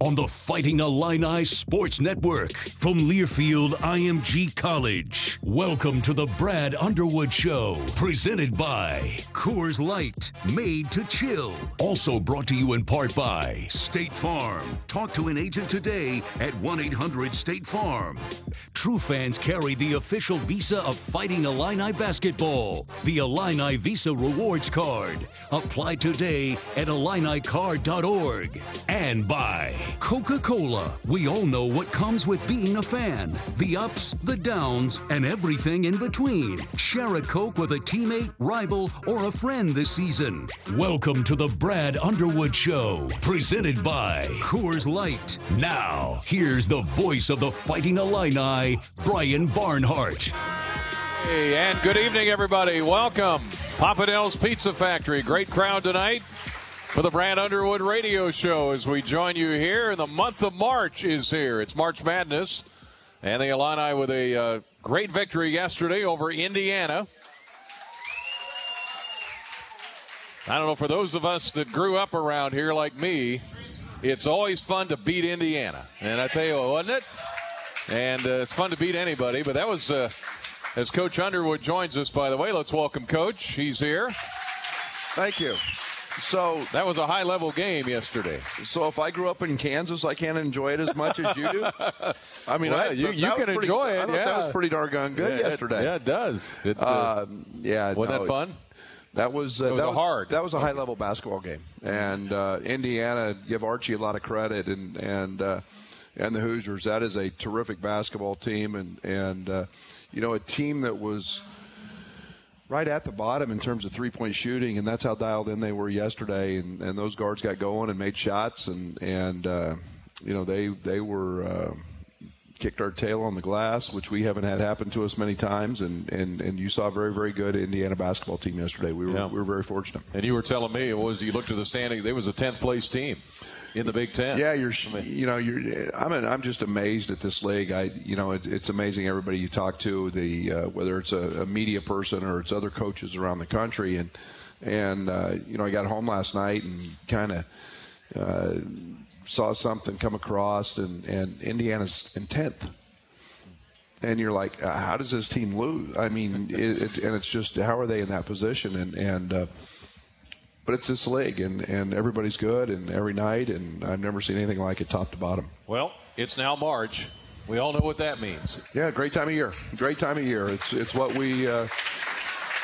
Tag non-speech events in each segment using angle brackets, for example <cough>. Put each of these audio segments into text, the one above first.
on the Fighting Illini Sports Network from Learfield IMG College. Welcome to the Brad Underwood Show, presented by Coors Light, made to chill. Also brought to you in part by State Farm. Talk to an agent today at 1 800 State Farm. True fans carry the official visa of Fighting Illini basketball, the Illini Visa Rewards Card. Apply today at IlliniCard.org. And by Coca Cola. We all know what comes with being a fan the ups, the downs, and everything in between. Share a Coke with a teammate, rival, or a friend this season. Welcome to the Brad Underwood Show, presented by Coors Light. Now, here's the voice of the Fighting Illini, Brian Barnhart. Hey, and good evening, everybody. Welcome. Papa Del's Pizza Factory. Great crowd tonight for the Brad Underwood Radio Show as we join you here. The month of March is here. It's March Madness. And the Illini with a uh, great victory yesterday over Indiana. I don't know, for those of us that grew up around here like me, it's always fun to beat Indiana. And I tell you what, wasn't it? And uh, it's fun to beat anybody, but that was, uh, as Coach Underwood joins us, by the way, let's welcome Coach. He's here. Thank you. So that was a high level game yesterday. So if I grew up in Kansas, I can't enjoy it as much as you do. I mean, well, I, you, you can pretty, enjoy it. yeah. that was pretty darn good yeah, yesterday. It, yeah, it does. It, uh, yeah, wasn't no, that fun? That was, uh, was that was hard. That was a high level basketball game, and uh, Indiana give Archie a lot of credit, and and uh, and the Hoosiers. That is a terrific basketball team, and and uh, you know a team that was right at the bottom in terms of three point shooting, and that's how dialed in they were yesterday. And, and those guards got going and made shots, and and uh, you know they they were. Uh, kicked our tail on the glass, which we haven't had happen to us many times, and, and, and you saw a very very good Indiana basketball team yesterday. We were Yeah. we were very fortunate. And you were telling me it was you looked at the standing. They was a tenth place team in the Big Ten. Yeah, you're. You know, you're. I'm. I'm just amazed at this league. I. You know, it, it's amazing. Everybody you talk to, the uh, whether it's a, a media person or it's other coaches around the country, and and uh, you know, I got home last night and kind of. Uh, saw something come across and, and Indiana's in 10th and you're like, uh, how does this team lose? I mean, it, it, and it's just how are they in that position? And and uh, but it's this league, and and everybody's good, and every night, and I've never seen anything like it, top to bottom. Well, it's now March. We all know what that means. Yeah, great time of year. Great time of year. It's it's what we. Uh,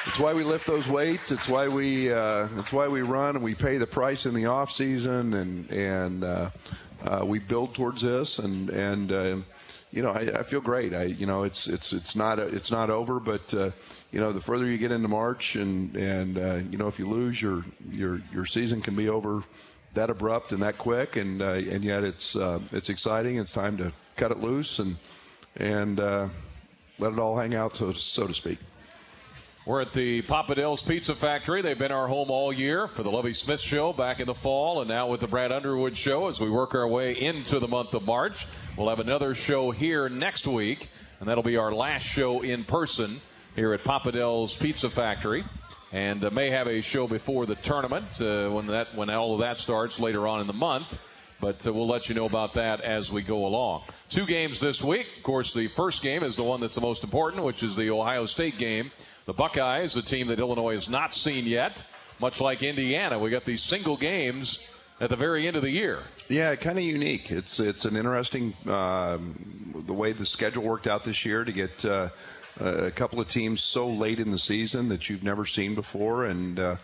it's why we lift those weights. It's why we. Uh, it's why we run and we pay the price in the off season, and and uh, uh, we build towards this, and and uh, you know I, I feel great. I you know it's it's it's not it's not over, but uh, you know the further you get into March, and and uh, you know if you lose, your your your season can be over that abrupt and that quick, and uh, and yet it's uh, it's exciting. It's time to cut it loose and and uh, let it all hang out, so so to speak. We're at the Papa Del's Pizza Factory. They've been our home all year for the Lovie Smith Show back in the fall, and now with the Brad Underwood Show as we work our way into the month of March. We'll have another show here next week, and that'll be our last show in person here at Papa Del's Pizza Factory. And uh, may have a show before the tournament uh, when that when all of that starts later on in the month. But uh, we'll let you know about that as we go along. Two games this week. Of course, the first game is the one that's the most important, which is the Ohio State game. The Buckeyes, a team that Illinois has not seen yet, much like Indiana. We got these single games at the very end of the year. Yeah, kind of unique. It's it's an interesting um, the way the schedule worked out this year to get uh, a couple of teams so late in the season that you've never seen before, and uh,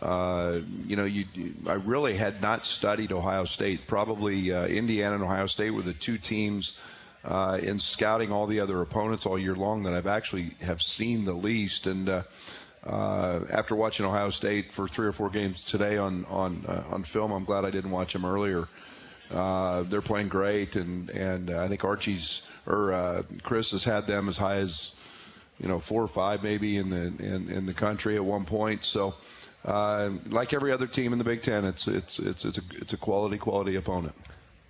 uh, you know, you I really had not studied Ohio State. Probably uh, Indiana and Ohio State were the two teams. Uh, in scouting all the other opponents all year long that I've actually have seen the least, and uh, uh, after watching Ohio State for three or four games today on on uh, on film, I'm glad I didn't watch them earlier. They're playing great, and and I think Archie's or Chris has had them as high as you know four or five maybe in the in, in the country at one point. So. Uh, like every other team in the Big Ten, it's it's it's it's a it's a quality quality opponent.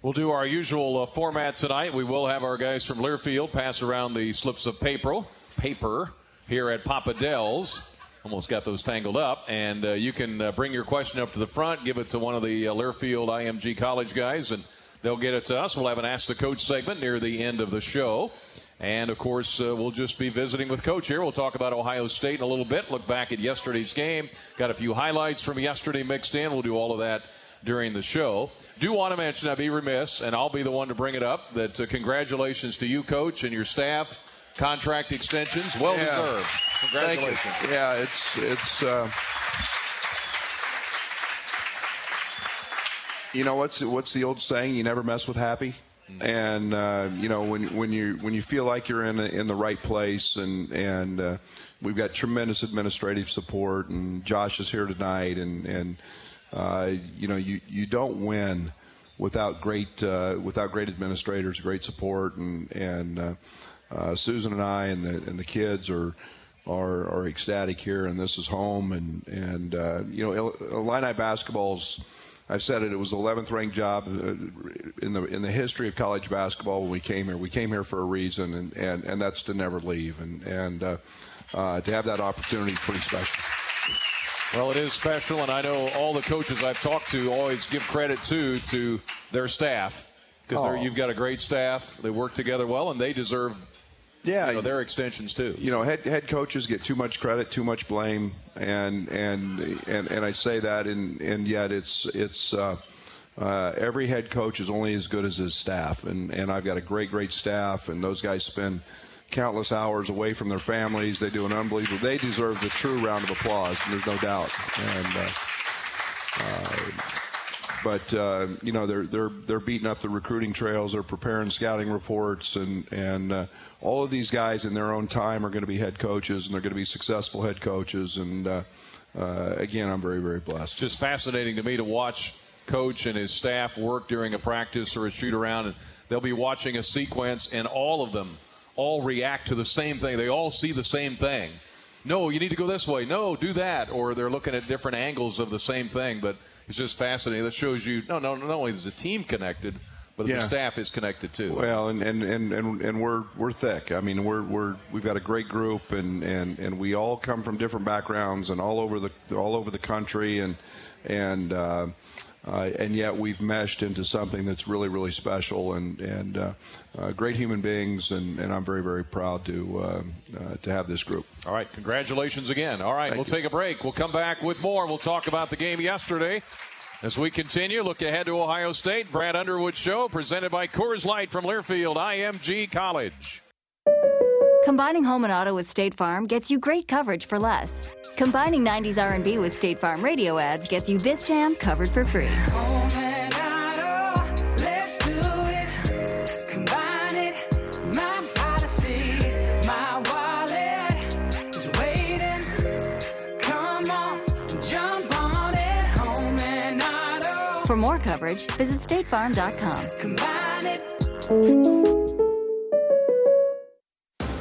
We'll do our usual uh, format tonight. We will have our guys from Learfield pass around the slips of paper, paper here at Papa Del's. Almost got those tangled up, and uh, you can uh, bring your question up to the front, give it to one of the uh, Learfield IMG College guys, and they'll get it to us. We'll have an Ask the Coach segment near the end of the show. And of course, uh, we'll just be visiting with Coach here. We'll talk about Ohio State in a little bit, look back at yesterday's game, got a few highlights from yesterday mixed in. We'll do all of that during the show. Do want to mention, I'd be remiss, and I'll be the one to bring it up, that uh, congratulations to you, Coach, and your staff. Contract extensions, well Yeah. deserved. Congratulations. Yeah, it's it's. Uh, you know what's what's the old saying? You never mess with happy. And uh, you know when when you when you feel like you're in a, in the right place, and and uh, we've got tremendous administrative support, and Josh is here tonight, and and uh, you know you you don't win without great uh, without great administrators, great support, and and uh, uh, Susan and I and the and the kids are are, are ecstatic here, and this is home. And and you know, Il- Illini basketball's. I've said it. It was the 11th ranked job uh, in the in the history of college basketball when we came here. We came here for a reason, and and, and that's to never leave. And and uh, uh, to have that opportunity is pretty special. Well, it is special, and I know all the coaches I've talked to always give credit to to their staff because Oh. you've got a great staff. They work together well, and they deserve Yeah, you know, their extensions too. you know, head head coaches get too much credit, too much blame, and and and, and I say that, and and yet it's it's uh, uh, every head coach is only as good as his staff, and and I've got a great great staff, and those guys spend countless hours away from their families. They do an unbelievable. They deserve the true round of applause. And there's no doubt, and. Uh, but uh, you know they're they're they're beating up the recruiting trails. They're preparing scouting reports, and and uh, all of these guys in their own time are going to be head coaches, and they're going to be successful head coaches. And uh, uh, again, I'm very very blessed. just fascinating to me to watch coach and his staff work during a practice or a shoot around. And they'll be watching a sequence and all of them all react to the same thing. They all see the same thing. No you need to go this way. No do that. Or they're looking at different angles of the same thing. But it's just fascinating that shows you no no not only is the team connected but Yeah. the staff is connected too Well, and, and, and, and, and we're we're thick. I mean, we're we're we've got a great group, and, and, and we all come from different backgrounds and all over the all over the country, and and uh, uh, and yet we've meshed into something that's really really special and and uh, uh, great human beings, and, and I'm very very proud to uh, uh, to have this group. All right, congratulations again. All right, Thank we'll you. take a break. We'll come back with more. We'll talk about the game yesterday. As we continue, look ahead to Ohio State. Brad Underwood Show, presented by Coors Light from Learfield IMG College. Combining home and auto with State Farm gets you great coverage for less. Combining 90s R&B with State Farm radio ads gets you this jam covered for free. Home and auto, let's do it. Combine it, my policy, my wallet is waiting. Come on, jump on it. Home and auto, For more coverage, visit statefarm.com.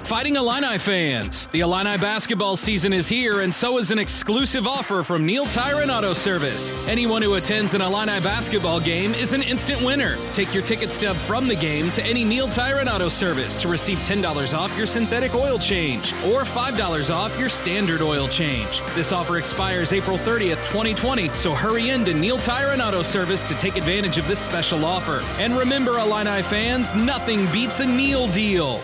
Fighting Illini fans, the Illini basketball season is here, and so is an exclusive offer from Neil Tire and Auto Service. Anyone who attends an Illini basketball game is an instant winner. Take your ticket stub from the game to any Neil Tire and Auto Service to receive $10 off your synthetic oil change or $5 off your standard oil change. This offer expires April 30th, 2020, so hurry in to Neil Tire and Auto Service to take advantage of this special offer. And remember, Illini fans, nothing beats a Neil deal.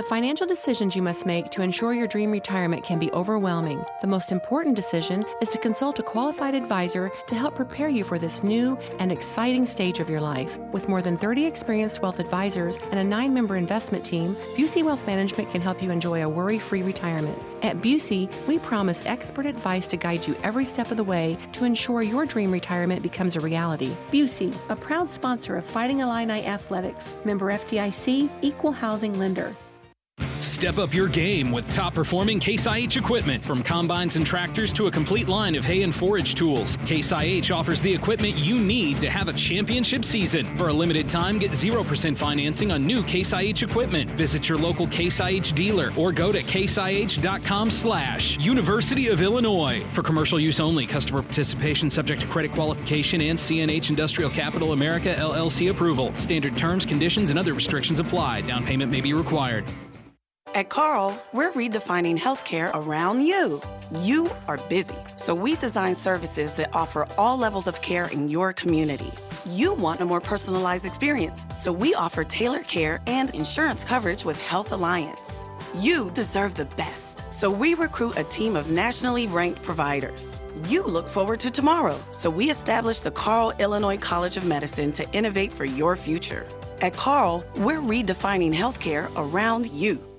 The financial decisions you must make to ensure your dream retirement can be overwhelming. The most important decision is to consult a qualified advisor to help prepare you for this new and exciting stage of your life. With more than 30 experienced wealth advisors and a nine member investment team, Busey Wealth Management can help you enjoy a worry free retirement. At Busey, we promise expert advice to guide you every step of the way to ensure your dream retirement becomes a reality. Busey, a proud sponsor of Fighting Illini Athletics, member FDIC, equal housing lender. Step up your game with top performing Case IH equipment. From combines and tractors to a complete line of hay and forage tools, Case IH offers the equipment you need to have a championship season. For a limited time, get 0% financing on new Case IH equipment. Visit your local Case IH dealer or go to caseih.com slash University of Illinois. For commercial use only, customer participation subject to credit qualification and CNH Industrial Capital America LLC approval. Standard terms, conditions, and other restrictions apply. Down payment may be required. At Carle, we're redefining healthcare around you. You are busy, so we design services that offer all levels of care in your community. You want a more personalized experience, so we offer tailored care and insurance coverage with Health Alliance. You deserve the best, so we recruit a team of nationally ranked providers. You look forward to tomorrow, so we established the Carle Illinois College of Medicine to innovate for your future. At Carle, we're redefining healthcare around you.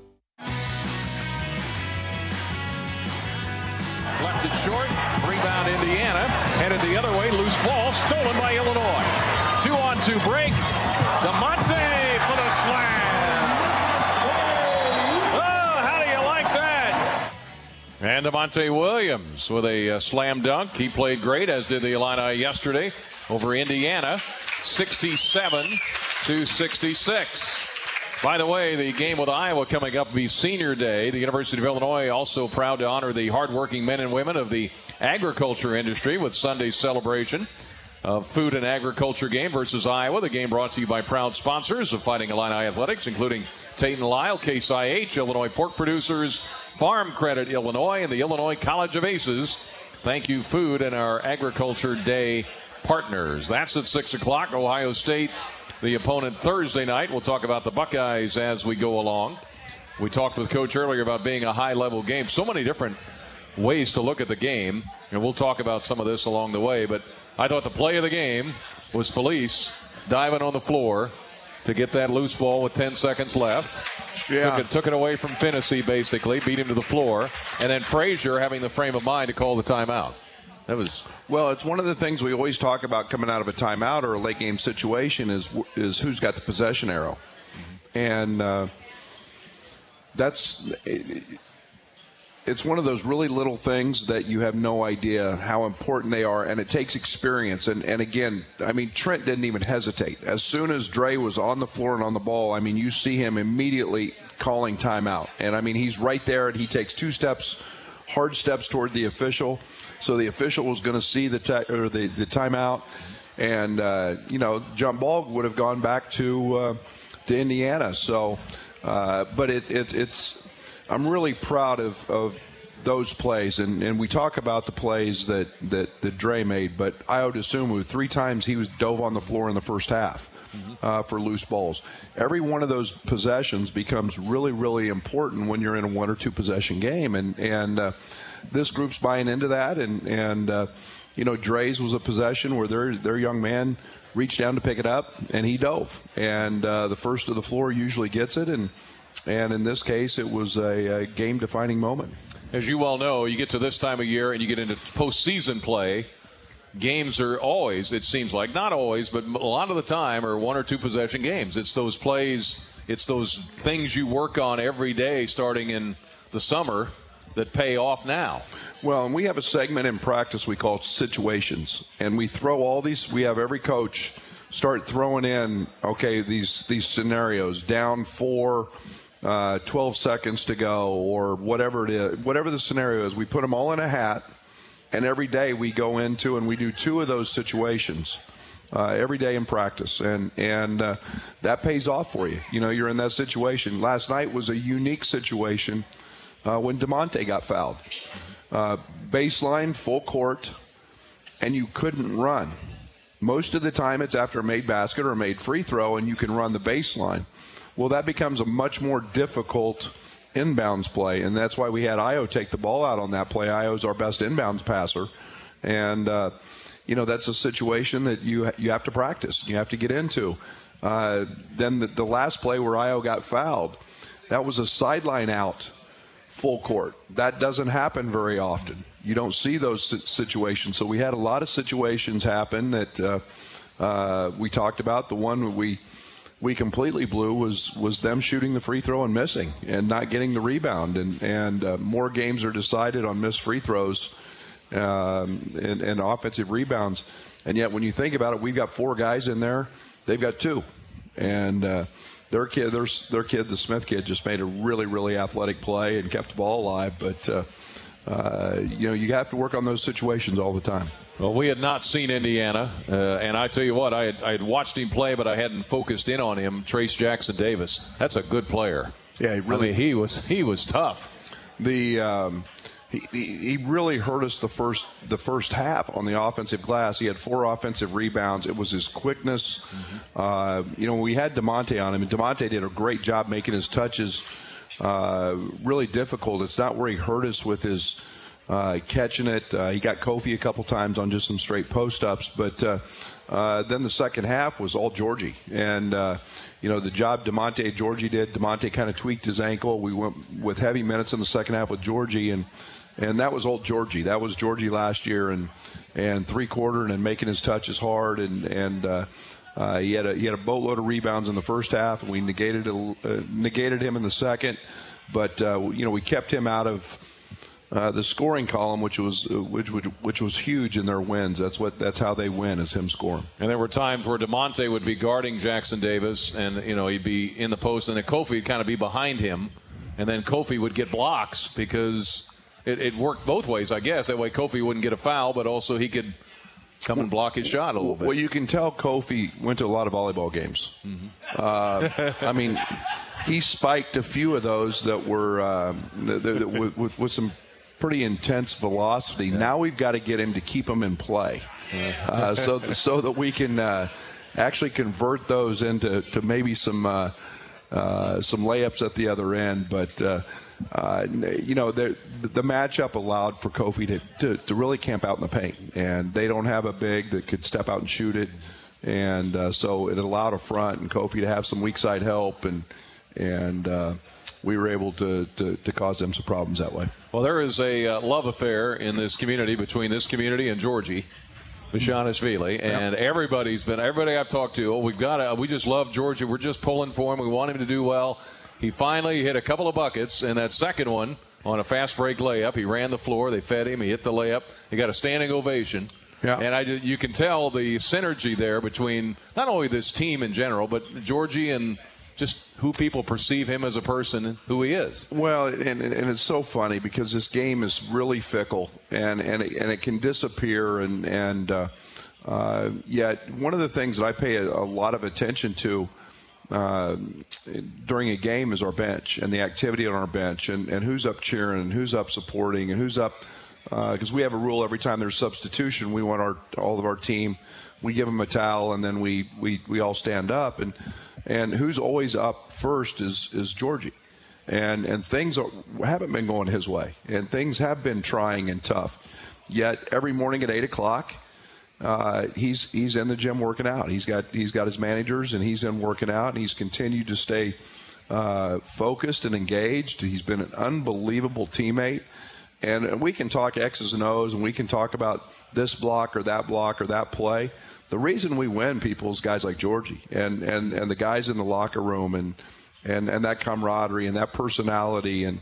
Left it short. Rebound Indiana. Headed the other way. Loose ball. Stolen by Illinois. Two on two break. Da'Monte for the slam. Oh, how do you like that? And Da'Monte Williams with a uh, slam dunk. He played great, as did the Illini yesterday over Indiana. 67 to 66. By the way, the game with Iowa coming up will be Senior Day. The University of Illinois also proud to honor the hardworking men and women of the agriculture industry with Sunday's celebration of food and agriculture game versus Iowa. The game brought to you by proud sponsors of Fighting Illini Athletics, including Tate and Lyle, Case IH, Illinois Pork Producers, Farm Credit Illinois, and the Illinois College of Aces. Thank you, Food, and our Agriculture Day partners. That's at 6 o'clock. Ohio State the opponent Thursday night. We'll talk about the Buckeyes as we go along. We talked with Coach earlier about being a high level game. So many different ways to look at the game, and we'll talk about some of this along the way. But I thought the play of the game was Feliz diving on the floor to get that loose ball with 10 seconds left. Yeah. Took it, took it away from Finney, basically, beat him to the floor. And then Frazier having the frame of mind to call the timeout. That was Well, it's one of the things we always talk about coming out of a timeout or a late game situation is is who's got the possession arrow, and uh, that's it's one of those really little things that you have no idea how important they are, and it takes experience. And and again, I mean, Trent didn't even hesitate. As soon as Dre was on the floor and on the ball, I mean, you see him immediately calling timeout, and I mean, he's right there, and he takes two steps, hard steps toward the official. So the official was going to see the or the, the timeout, and uh, you know, jump ball would have gone back to uh, to Indiana. So, uh, but it, it it's I'm really proud of, of those plays, and, and we talk about the plays that, that, that Dre made, but Ayo Dosunmu, three times he was dove on the floor in the first half uh, for loose balls. Every one of those possessions becomes really, really important when you're in a one or two possession game, and and uh, this group's buying into that, and and uh, you know Dre's was a possession where their their young man reached down to pick it up, and he dove, and uh, the first of the floor usually gets it, and and in this case, it was a, a game defining moment. As you well know, you get to this time of year and you get into postseason play. Games are always, it seems like, not always, but a lot of the time, are one or two possession games. It's those plays, it's those things you work on every day starting in the summer that pay off now. Well, and we have a segment in practice we call situations, and we throw all these. We have every coach start throwing in okay these these scenarios down four. Uh, 12 seconds to go, or whatever it is, whatever the scenario is, we put them all in a hat, and every day we go into and we do two of those situations. Uh, every day in practice, and and uh, that pays off for you. You know, you're in that situation. Last night was a unique situation uh, when Da'Monte got fouled. Uh, baseline, full court, and you couldn't run. Most of the time, it's after a made basket or a made free throw, and you can run the baseline. Well, that becomes a much more difficult inbounds play, and that's why we had Ayo take the ball out on that play. Ayo's our best inbounds passer, and uh, you know that's a situation that you you have to practice. You have to get into. Uh, then the, the last play where Ayo got fouled, that was a sideline out, full court. That doesn't happen very often. You don't see those situations. So we had a lot of situations happen that uh, uh, we talked about. The one we we completely blew was was them shooting the free throw and missing and not getting the rebound. And and uh, more games are decided on missed free throws um, and, and offensive rebounds. And yet when you think about it we've got four guys in there they've got two. And uh, their kid their, their kid the Smith kid just made a really really athletic play and kept the ball alive. But uh, uh, you know you have to work on those situations all the time Well, we had not seen Indiana, uh, and I tell you what, I had, I had watched him play, but I hadn't focused in on him. Trayce Jackson Davis, that's a good player. Yeah, he really. I mean, he was he was tough. The um, he, he he really hurt us the first the first half on the offensive glass. He had four offensive rebounds. It was his quickness. Uh, you know, we had Da'Monte on him, and Da'Monte did a great job making his touches uh, really difficult. It's not where he hurt us with his uh, catching it. Uh, he got Kofi a couple times on just some straight post ups, but uh, uh, then the second half was all Giorgi. And, uh, you know, the job Da'Monte Giorgi did, Da'Monte kind of tweaked his ankle. We went with heavy minutes in the second half with Giorgi, and and that was old Giorgi. That was Giorgi last year, and and three quarter and making his touches hard, and and uh, he had a he had a boatload of rebounds in the first half, and we negated uh, negated him in the second, but uh, you know we kept him out of uh, the scoring column, which was uh, which, which which was huge in their wins. That's what that's how they win is him scoring. And there were times where Da'Monte would be guarding Jackson Davis, and you know he'd be in the post, and then Kofi would kind of be behind him, and then Kofi would get blocks because it, it worked both ways, I guess. That way Kofi wouldn't get a foul, but also he could come and block his shot a little bit. Well, you can tell Kofi went to a lot of volleyball games. Uh, I mean, he spiked a few of those that were um, that, that, with, with, with some pretty intense velocity. Now we've got to get him to keep him in play, uh, so so that we can uh, actually convert those into to maybe some. Uh, uh, some layups at the other end, but uh, uh, you know the, the matchup allowed for Kofi to, to, to really camp out in the paint, and they don't have a big that could step out and shoot it, and uh, so it allowed a front and Kofi to have some weak side help, and and uh, we were able to, to, to cause them some problems that way. Well, there is a uh, love affair in this community between this community and Giorgi. Bezhanishvili, and everybody's been everybody I've talked to. Oh, we've got to, we just love Georgia. We're just pulling for him. We want him to do well. He finally hit a couple of buckets, and that second one on a fast break layup, he ran the floor. They fed him. He hit the layup. He got a standing ovation. Yeah. And I, you can tell the synergy there between not only this team in general, but Giorgi and just who people perceive him as a person and who he is. Well, and, and it's so funny because this game is really fickle and and it, and it can disappear and and uh, uh, yet one of the things that I pay a, a lot of attention to uh, during a game is our bench and the activity on our bench and, and who's up cheering and who's up supporting and who's up because we have a rule every time there's substitution we want our all of our team we give them a towel and then we we, we all stand up and and who's always up first is is Giorgi and and things are, haven't been going his way and things have been trying and tough yet every morning at eight o'clock uh, he's he's in the gym working out. He's got he's got his managers and he's in working out and he's continued to stay uh, focused and engaged. He's been an unbelievable teammate, and we can talk X's and O's and we can talk about this block or that block or that play. The reason we win, people, is guys like Giorgi and and and the guys in the locker room and and and that camaraderie and that personality and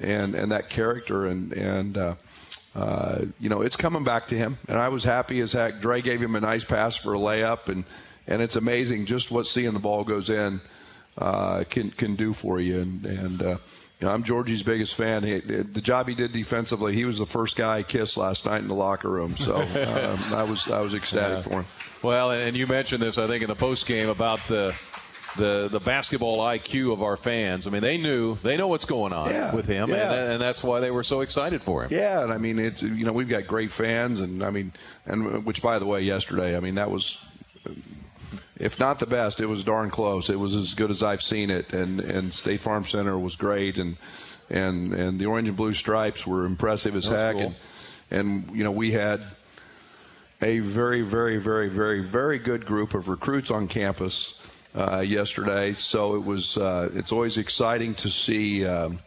and and that character and and. Uh, uh, you know, it's coming back to him, and I was happy as heck. Dre gave him a nice pass for a layup, and and it's amazing just what seeing the ball goes in uh, can can do for you. And and uh, you know, I'm Giorgi's biggest fan. He, the job he did defensively, he was the first guy I kissed last night in the locker room. So <laughs> um, I was I was ecstatic for him. Well, and you mentioned this, I think, in the post game about the the the basketball IQ of our fans. I mean, they knew they know what's going on Yeah, with him, yeah. and, and that's why they were so excited for him. Yeah, and I mean, it's you know we've got great fans, and I mean, and which by the way, yesterday, I mean that was, if not the best, it was darn close. It was as good as I've seen it, and and State Farm Center was great, and and and the orange and blue stripes were impressive as heck, cool. and and you know we had a very very very very very good group of recruits on campus uh, yesterday. So it was uh, it's always exciting to see. Um,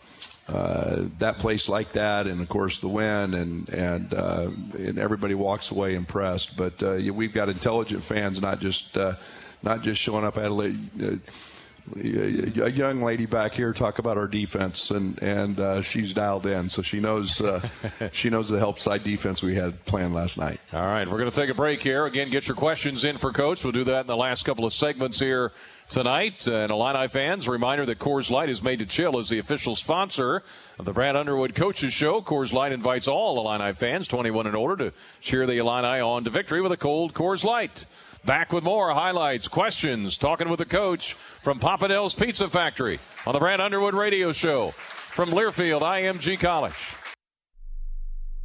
uh, that place like that, and of course the win, and and uh, and everybody walks away impressed. But uh, we've got intelligent fans, not just uh, not just showing up at a, uh, a young lady back here talk about our defense, and and uh, she's dialed in, so she knows uh, <laughs> she knows the help side defense we had planned last night. All right, we're going to take a break here. Again, get your questions in for Coach. We'll do that in the last couple of segments here tonight. And Illini fans, reminder that Coors Light is made to chill as the official sponsor of the Brad Underwood Coaches Show. Coors Light invites all Illini fans, 21 and older, to cheer the Illini on to victory with a cold Coors Light. Back with more highlights, questions, talking with the coach from Papa Del's Pizza Factory on the Brad Underwood Radio Show from Learfield IMG College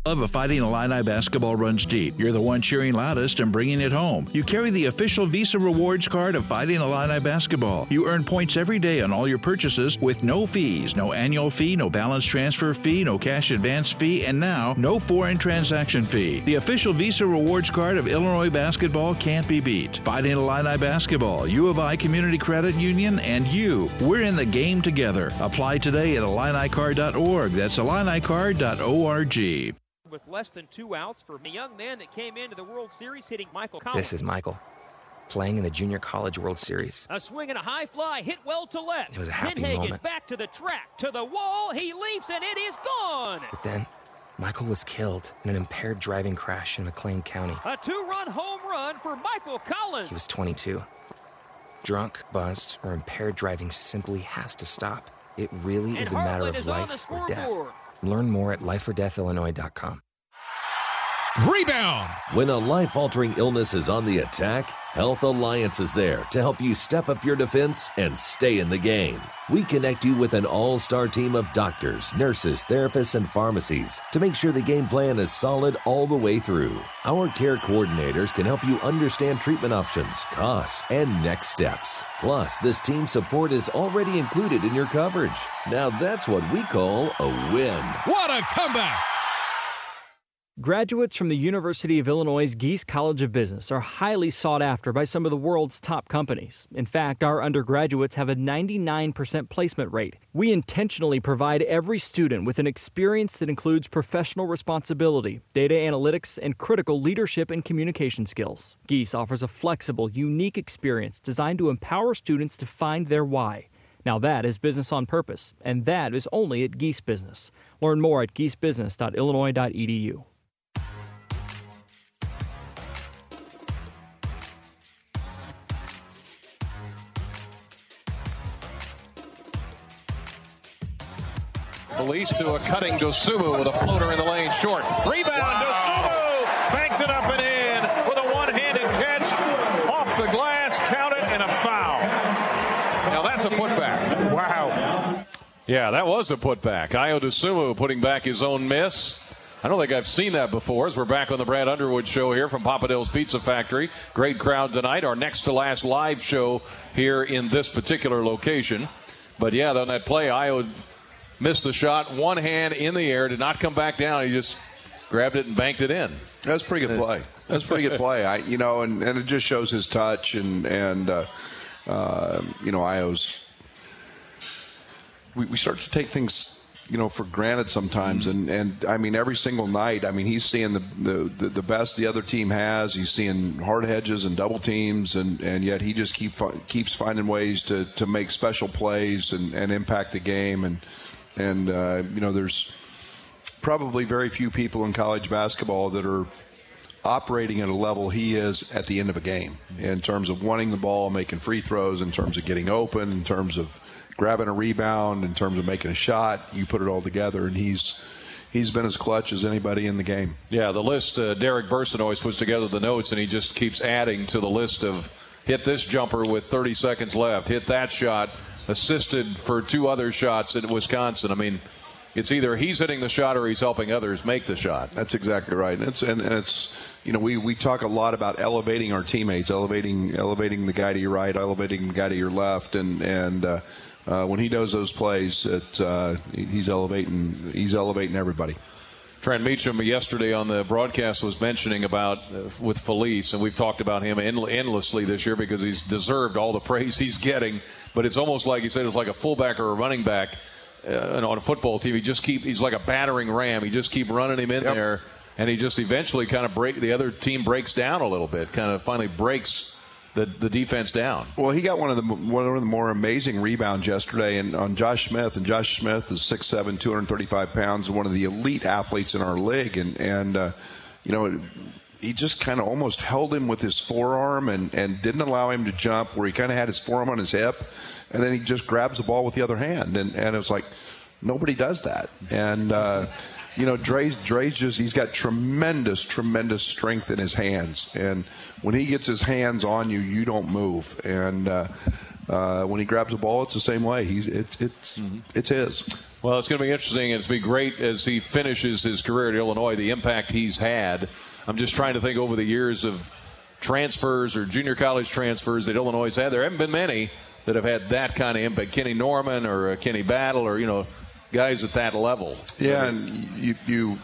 love of Fighting Illini basketball runs deep. You're the one cheering loudest and bringing it home. You carry the official Visa Rewards card of Fighting Illini basketball. You earn points every day on all your purchases with no fees, no annual fee, no balance transfer fee, no cash advance fee, and now no foreign transaction fee. The official Visa Rewards card of Illinois basketball can't be beat. Fighting Illini basketball, U of I Community Credit Union, and you. We're in the game together. Apply today at IlliniCard.org. That's IlliniCard.org with less than two outs for a young man that came into the World Series hitting Michael Collins. This is Michael, playing in the Junior College World Series. A swing and a high fly hit well to left. It was a happy moment. back to the track, to the wall. He leaps and it is gone. But then, Michael was killed in an impaired driving crash in McLean County. A two-run home run for Michael Collins. He was 22. Drunk, buzzed, or impaired driving simply has to stop. It really and is a matter of is life or death. Scoreboard. Learn more at lifeordeathillinois.com. Rebound! When a life altering illness is on the attack, Health Alliance is there to help you step up your defense and stay in the game. We connect you with an all star team of doctors, nurses, therapists, and pharmacies to make sure the game plan is solid all the way through. Our care coordinators can help you understand treatment options, costs, and next steps. Plus, this team support is already included in your coverage. Now that's what we call a win. What a comeback! Graduates from the University of Illinois' Gies College of Business are highly sought after by some of the world's top companies. In fact, our undergraduates have a 99% placement rate. We intentionally provide every student with an experience that includes professional responsibility, data analytics, and critical leadership and communication skills. Gies offers a flexible, unique experience designed to empower students to find their why. Now that is business on purpose, and that is only at Gies Business. Learn more at giesbusiness.illinois.edu. Feliz to a cutting Dosunmu with a floater in the lane short. Rebound, Dosunmu banks it up and in with a one-handed catch off the glass, count it, and a foul. Now that's a putback. Wow. Yeah, that was a putback. Ayo Dosunmu putting back his own miss. I don't think I've seen that before as we're back on the Brad Underwood show here from Papa Del's Pizza Factory. Great crowd tonight. Our next to last live show here in this particular location. But yeah, on that play, Ayo missed the shot, one hand in the air, did not come back down. He just grabbed it and banked it in. That was pretty good play. <laughs> That's pretty good play. I, you know, and, and it just shows his touch and and uh, uh, you know, Ayo's. We, we start to take things, you know, for granted sometimes, and and I mean, every single night. I mean, he's seeing the the, the, the best the other team has. He's seeing hard hedges and double teams, and, and yet he just keep keeps finding ways to, to make special plays and, and impact the game and and uh, you know there's probably very few people in college basketball that are operating at a level he is at the end of a game in terms of wanting the ball, making free throws, in terms of getting open, in terms of grabbing a rebound, in terms of making a shot. You put it all together, and he's he's been as clutch as anybody in the game. Yeah, the list. Uh, Derek Burson always puts together the notes, and he just keeps adding to the list of hit this jumper with 30 seconds left, hit that shot, assisted for two other shots in Wisconsin. I mean, it's either he's hitting the shot or he's helping others make the shot. That's exactly right. And it's and, and it's you know we, we talk a lot about elevating our teammates, elevating elevating the guy to your right, elevating the guy to your left, and and uh, uh, when he does those plays, it, uh, he's elevating he's elevating everybody. Trent Meacham yesterday on the broadcast was mentioning about uh, with Feliz, and we've talked about him end- endlessly this year because he's deserved all the praise he's getting. But it's almost like he said it's like a fullback or a running back uh, on a football team. He just keep he's like a battering ram. He just keep running him in Yep. there, and he just eventually kind of break the other team breaks down a little bit, kind of finally breaks the, the defense down. Well, he got one of the one of the more amazing rebounds yesterday, and on Josh Smith. And Josh Smith is 6'7", 235 pounds, and one of the elite athletes in our league. And and uh, you know, he just kind of almost held him with his forearm and and didn't allow him to jump, where he kind of had his forearm on his hip, and then he just grabs the ball with the other hand, and and it was like nobody does that, and. Uh, you know, Dre's, Dre's just, he's got tremendous, tremendous strength in his hands. And when he gets his hands on you, you don't move. And uh, uh, when he grabs a ball, it's the same way. He's, it's, it's, it's his. Well, it's going to be interesting. It's going to be great as he finishes his career at Illinois, the impact he's had. I'm just trying to think over the years of transfers or junior college transfers that Illinois has had. There haven't been many that have had that kind of impact. Kenny Norman or uh, Kenny Battle or, you know, guys at that level. Yeah, and you, you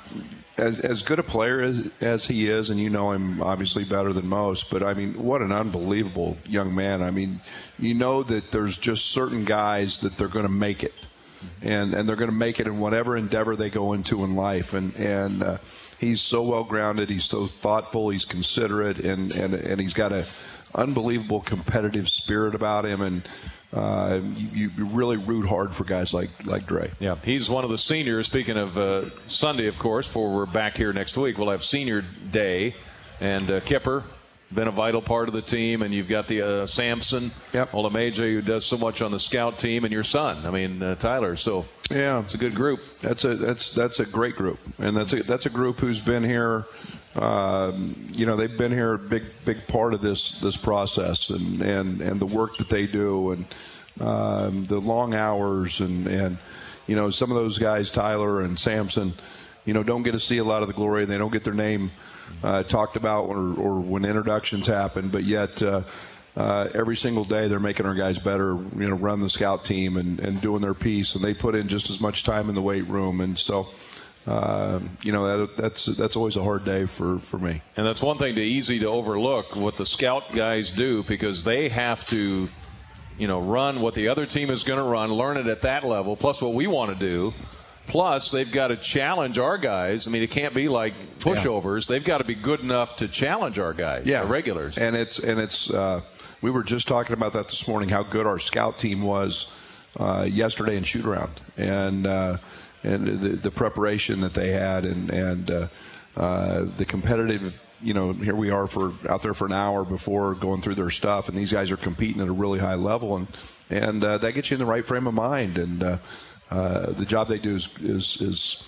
as, as good a player as, as he is, and you know him obviously better than most, but I mean, what an unbelievable young man. I mean, you know that there's just certain guys that they're going to make it. And, and they're going to make it in whatever endeavor they go into in life. And, and uh, he's so well grounded. He's so thoughtful. He's considerate. And, and, and he's got a unbelievable competitive spirit about him. And uh, you, you, really root hard for guys like like Dre. Yeah, he's one of the seniors. Speaking of uh, Sunday, of course, for we're back here next week, we'll have Senior Day, and uh, Kipper been a vital part of the team, and you've got the uh, Samson yep. Oladimeji who does so much on the scout team, and your son. I mean uh, Tyler. So yeah, it's a good group. That's a that's that's a great group, and that's a that's a group who's been here. Um, you know, they've been here a big, big part of this this process, and and and the work that they do, and um, the long hours, and and you know, some of those guys, Tyler and Samson, you know, don't get to see a lot of the glory. They don't get their name uh, talked about or, or when introductions happen, but yet. Uh, uh, every single day they're making our guys better, you know, run the scout team and, and doing their piece, and they put in just as much time in the weight room. And so, uh, you know that, that's that's always a hard day for, for me. And that's one thing to easy to overlook what the scout guys do because they have to, you know, run what the other team is going to run, learn it at that level, plus what we want to do. Plus, they've got to challenge our guys. I mean, it can't be like pushovers. Yeah. They've got to be good enough to challenge our guys, yeah, regulars. And it's and it's. Uh, we were just talking about that this morning. How good our scout team was uh, yesterday in shoot around, and uh, and the, the, preparation that they had, and and uh, uh, the competitive. You know, here we are for out there for an hour before going through their stuff, and these guys are competing at a really high level, and and uh, that gets you in the right frame of mind. And uh, the job they do is is, is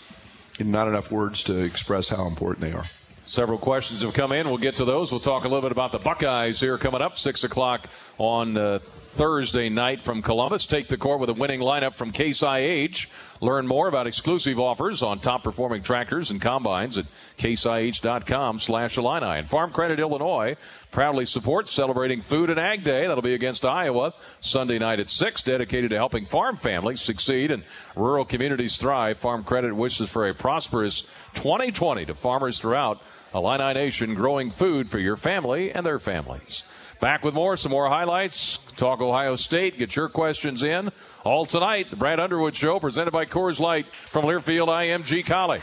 not enough words to express how important they are. Several questions have come in. We'll get to those. We'll talk a little bit about the Buckeyes here coming up, 6 o'clock on uh, Thursday night from Columbus. Take the court with a winning lineup from Case IH. Learn more about exclusive offers on top performing tractors and combines at caseih.com slash Illini. And Farm Credit Illinois proudly supports celebrating Food and Ag Day. That'll be against Iowa Sunday night at 6, dedicated to helping farm families succeed and rural communities thrive. Farm Credit wishes for a prosperous 2020 to farmers throughout Illini Nation, growing food for your family and their families. Back with more, some more highlights. Talk Ohio State. Get your questions in. All tonight, the Brad Underwood Show, presented by Coors Light from Learfield IMG College.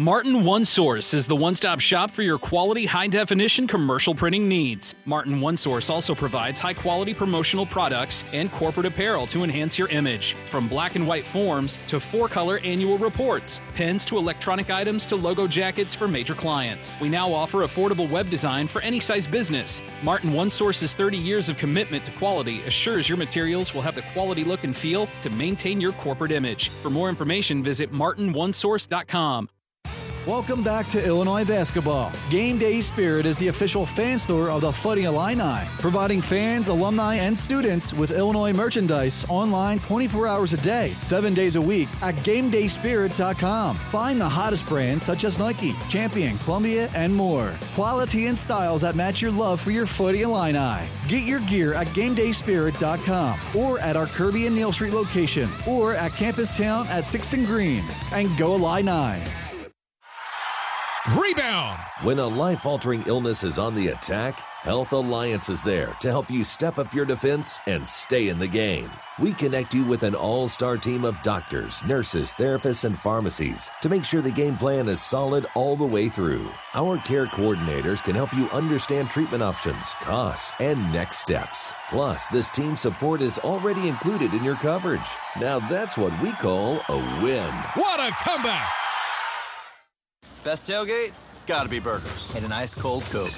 Martin One Source is the one stop shop for your quality, high definition commercial printing needs. Martin One Source also provides high quality promotional products and corporate apparel to enhance your image. From black and white forms to four color annual reports, pens to electronic items to logo jackets for major clients. We now offer affordable web design for any size business. Martin One Source's 30 years of commitment to quality assures your materials will have the quality look and feel to maintain your corporate image. For more information, visit martinonesource.com. Welcome back to Illinois basketball. Game Day Spirit is the official fan store of the Fighting Illini, providing fans, alumni, and students with Illinois merchandise online 24 hours a day, 7 days a week at GameDaySpirit.com. Find the hottest brands such as Nike, Champion, Columbia, and more. Quality and styles that match your love for your Fighting Illini. Get your gear at GameDaySpirit.com or at our Kirby and Neal Street location or at Campus Town at 6th and Green. And go Illini! Rebound! When a life altering illness is on the attack, Health Alliance is there to help you step up your defense and stay in the game. We connect you with an all star team of doctors, nurses, therapists, and pharmacies to make sure the game plan is solid all the way through. Our care coordinators can help you understand treatment options, costs, and next steps. Plus, this team support is already included in your coverage. Now that's what we call a win. What a comeback! Best tailgate? It's gotta be burgers. And an ice cold Coke.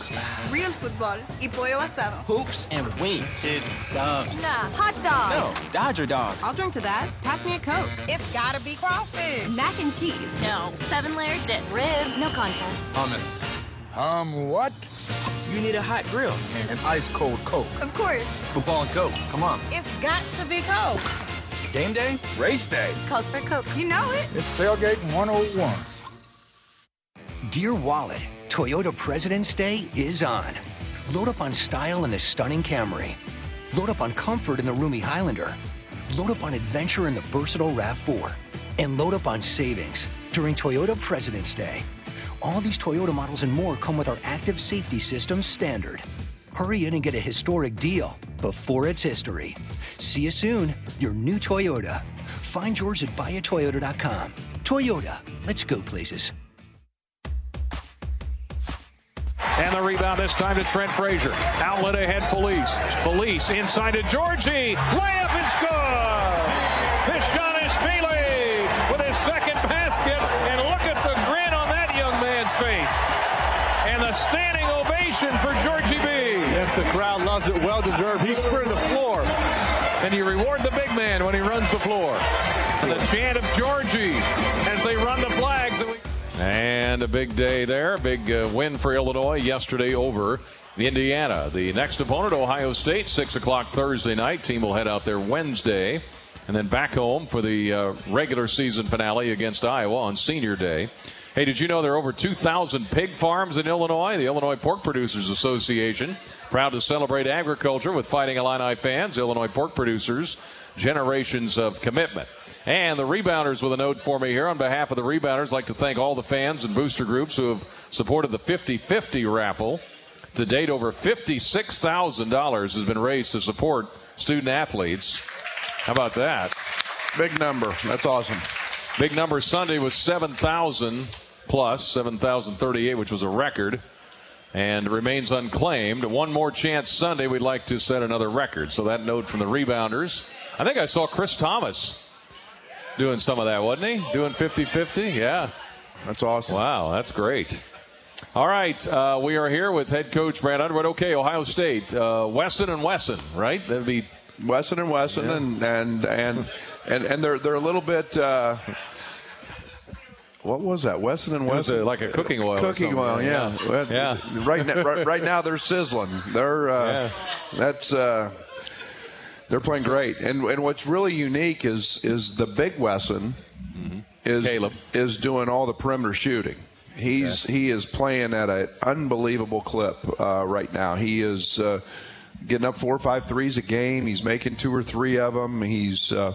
Real football y pollo asado. Hoops and wings. Dude, subs. Nah, hot dog. No, Dodger dog. I'll drink to that. Pass me a Coke. It's gotta be crawfish. Mac and cheese. No. Seven layer dip. Ribs. No contest. Hummus. Um, what? You need a hot grill. An ice cold Coke. Of course. Football and Coke. Come on. It's got to be Coke. Game day? Race day. Calls for Coke. You know it. It's tailgate 101. Dear Wallet, Toyota President's Day is on. Load up on style in the stunning Camry. Load up on comfort in the roomy Highlander. Load up on adventure in the versatile RAV4. And load up on savings during Toyota President's Day. All these Toyota models and more come with our active safety system standard. Hurry in and get a historic deal before it's history. See you soon, your new Toyota. Find yours at buyatoyota.com. Toyota, let's go places. And the rebound this time to Trent Frazier. Outlet ahead, Feliz. Feliz inside to Giorgi. Layup is good. Bezhanishvili with his second basket. And look at the grin on that young man's face. And the standing ovation for Giorgi B. Yes, the crowd loves it. Well deserved. He sprinted the floor. And you reward the big man when he runs the floor. And the chant of Giorgi as they run the. And a big day there. Big uh, win for Illinois yesterday over Indiana. The next opponent, Ohio State, 6 o'clock Thursday night. Team will head out there Wednesday. And then back home for the uh, regular season finale against Iowa on senior day. Hey, did you know there are over 2,000 pig farms in Illinois? The Illinois Pork Producers Association, proud to celebrate agriculture with Fighting Illini fans, Illinois pork producers, generations of commitment. And the rebounders with a note for me here on behalf of the rebounders. I'd like to thank all the fans and booster groups who have supported the 50 50 raffle. To date, over $56,000 has been raised to support student athletes. How about that? Big number. That's awesome. Big number Sunday was 7,000 plus, 7,038, which was a record, and remains unclaimed. One more chance Sunday, we'd like to set another record. So that note from the rebounders. I think I saw Chris Thomas doing some of that, wasn't he? Doing 50 50? Yeah. That's awesome. Wow, that's great. All right, uh, we are here with head coach Brad Underwood. Okay, Ohio State, uh, Weston and Wesson, right? That'd be Wesson and Wesson, yeah. and, and and and and they're they're a little bit. Uh, what was that? Wesson and Wesson, like a cooking oil. Cooking oil, yeah. yeah. yeah. Right now, right, right, now they're sizzling. They're uh, <laughs> yeah. that's uh, they're playing great. And and what's really unique is is the big Wesson mm-hmm. is Kaleb. is doing all the perimeter shooting. He's okay. he is playing at an unbelievable clip uh, right now. He is uh, getting up four or five threes a game. He's making two or three of them. He's uh,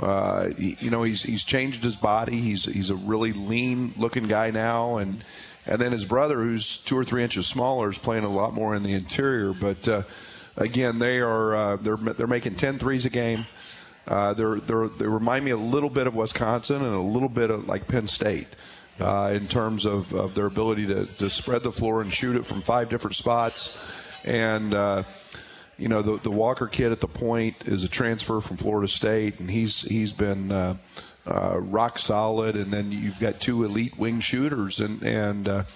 uh, he, you know he's he's changed his body. He's he's a really lean looking guy now, and and then his brother, who's two or three inches smaller, is playing a lot more in the interior. But uh, again, they are uh, they're they're making 10 threes a game. Uh, they're, they're, they remind me a little bit of Wisconsin and a little bit of like Penn State. Uh, in terms of, of their ability to, to spread the floor and shoot it from five different spots. And, uh, you know, the, the Walker kid at the point is a transfer from Florida State, and he's he's been uh, uh, rock solid. And then you've got two elite wing shooters, and and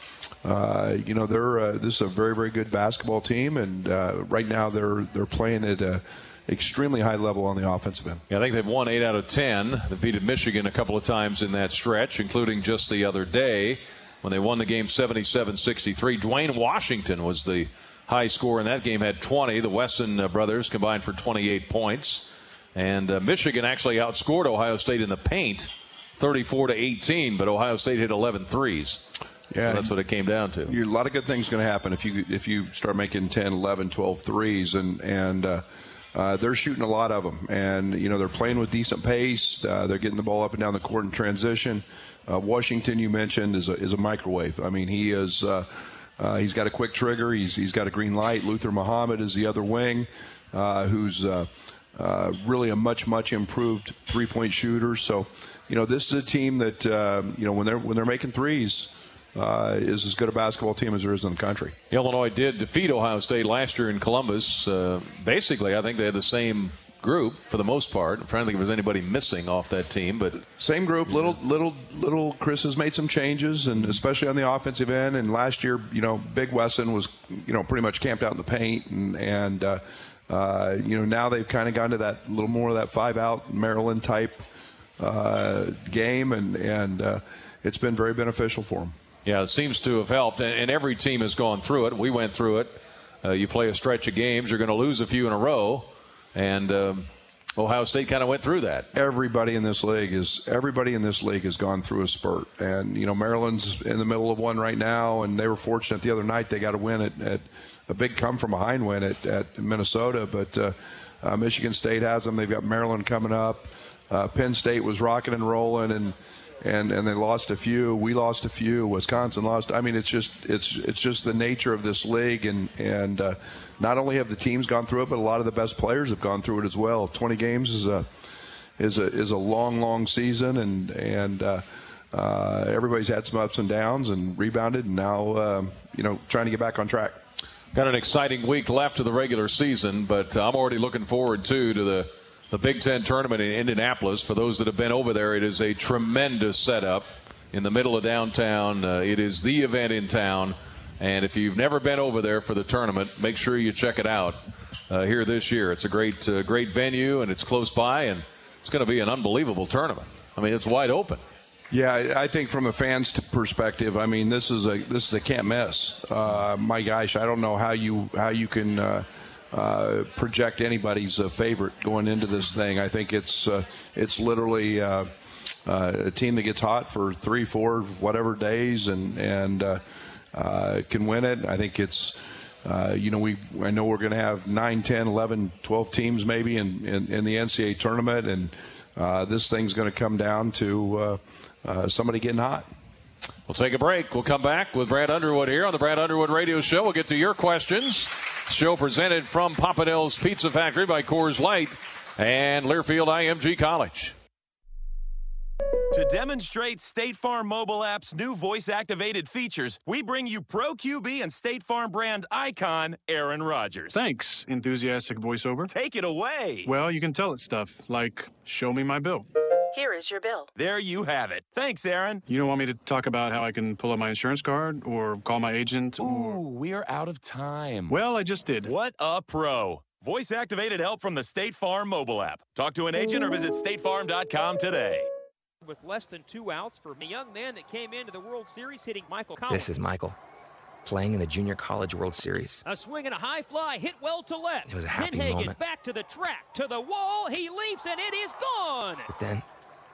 uh, you know they're uh, this is a very very good basketball team, and uh, right now they're they're playing at a extremely high level on the offensive end. Yeah, I think they've won eight out of ten. They beat Michigan a couple of times in that stretch, including just the other day. when they won the game 77 63. Duane Washington was the high score in that game, had 20. The Wesson uh, brothers combined for 28 points. And uh, Michigan actually outscored Ohio State in the paint 34 to 18, but Ohio State hit 11 threes. Yeah, so that's what it came down to. a lot of good things going to happen if you if you start making 10, 11, 12 threes, and and uh, uh, they're shooting a lot of them, and you know they're playing with decent pace. Uh, they're getting the ball up and down the court in transition. Uh, Washington, you mentioned, is a is a microwave. I mean, he is. Uh, uh, he's got a quick trigger. He's he's got a green light. Luther Muhammad is the other wing, who's really a much much improved three point shooter. So, you know, this is a team that you know when they're when they're making threes uh, is as good a basketball team as there is in the country. Illinois did defeat Ohio State last year in Columbus. Uh, basically, I think they had the same group for the most part. I'm trying to think if there's anybody missing off that team, but same group. Little, little, little. Chris has made some changes, and especially on the offensive end. And last year, you know, Big Wesson was, you know, pretty much camped out in the paint, and and uh, uh, you know now they've kind of gone to that little more of that five out Maryland type uh, game, and and uh, it's been very beneficial for them. Yeah, it seems to have helped, and, every team has gone through it. We went through it. Uh, you play a stretch of games, you're going to lose a few in a row, and um, Ohio State kind of went through that. Everybody in this league is everybody in this league has gone through a spurt, and you know Maryland's in the middle of one right now, and they were fortunate the other night they got a win at, at a big come from behind win at, at Minnesota, but uh, uh, Michigan State has them. They've got Maryland coming up. Uh, Penn State was rocking and rolling, and and and they lost a few. We lost a few. Wisconsin lost. I mean, it's just it's it's just the nature of this league, and and uh, not only have the teams gone through it, but a lot of the best players have gone through it as well. Twenty games is a is a is a long long season, and and uh, uh, everybody's had some ups and downs and rebounded, and now um, you know trying to get back on track. Got an exciting week left of the regular season, but I'm already looking forward too to the the Big Ten tournament in Indianapolis. For those that have been over there, it is a tremendous setup in the middle of downtown. Uh, it is the event in town. And if you've never been over there for the tournament, make sure you check it out uh, here this year. It's a great, uh, great venue, and it's close by, and it's going to be an unbelievable tournament. I mean, it's wide open. Yeah, I think from a fan's perspective, I mean, this is a this is a can't miss. Uh, my gosh, I don't know how you how you can uh, project anybody's uh, favorite going into this thing. I think it's uh, it's literally uh, uh, a team that gets hot for three, four, whatever days, and and uh, can win it. I think it's. you know, we I know we're going to have 9, 10, 11, 12 teams maybe in, in, in the NCAA tournament, and this thing's going to come down to somebody getting hot. We'll take a break. We'll come back with Brad Underwood here on the Brad Underwood Radio Show. We'll get to your questions. Show presented from Papa Del's Pizza Factory by Coors Light and Learfield IMG College. To demonstrate State Farm mobile app's new voice activated features, we bring you Pro QB and State Farm brand icon, Aaron Rodgers. Thanks, enthusiastic voiceover. Take it away. Well, you can tell it stuff like, show me my bill. Here is your bill. There you have it. Thanks, Aaron. You don't want me to talk about how I can pull up my insurance card or call my agent? Or... Ooh, we are out of time. Well, I just did. What a pro. Voice activated help from the State Farm mobile app. Talk to an agent or visit statefarm.com today. With less than two outs for a young man that came into the World Series hitting Michael Collins. This is Michael playing in the Junior College World Series. A swing and a high fly hit well to left. It was a happy Pinhagen moment. back to the track, to the wall. He leaps and it is gone. But then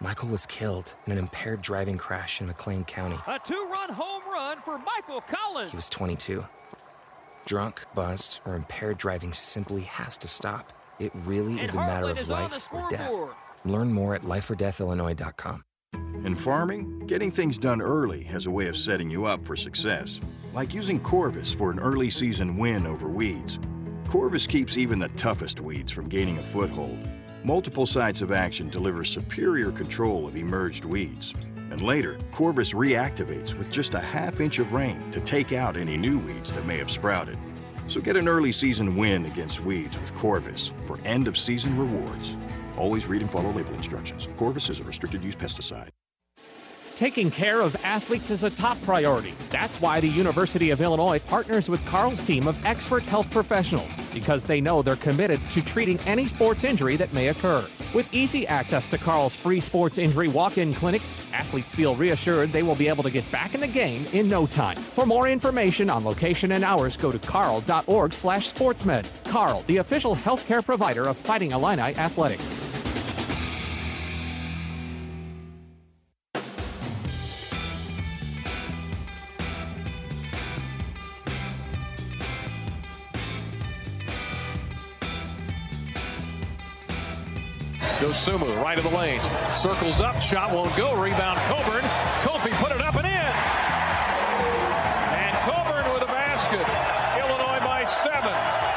Michael was killed in an impaired driving crash in McLean County. A two run home run for Michael Collins. He was 22. Drunk, buzzed, or impaired driving simply has to stop. It really and is a matter of life or death. Learn more at lifeordeathillinois.com. In farming, getting things done early has a way of setting you up for success, like using Corvus for an early season win over weeds. Corvus keeps even the toughest weeds from gaining a foothold. Multiple sites of action deliver superior control of emerged weeds. And later, Corvus reactivates with just a half inch of rain to take out any new weeds that may have sprouted. So get an early season win against weeds with Corvus for end of season rewards. Always read and follow label instructions. Corvus is a restricted use pesticide. Taking care of athletes is a top priority. That's why the University of Illinois partners with Carle's team of expert health professionals because they know they're committed to treating any sports injury that may occur. With easy access to Carle's free sports injury walk in clinic, athletes feel reassured they will be able to get back in the game in no time. For more information on location and hours, go to carle.org slash sportsmed. Carle, the official healthcare provider of Fighting Illini Athletics. Dosunmu, right of the lane. Circles up, shot won't go. Rebound Cockburn. Kofi put it up and in. And Cockburn with a basket. Illinois by seven.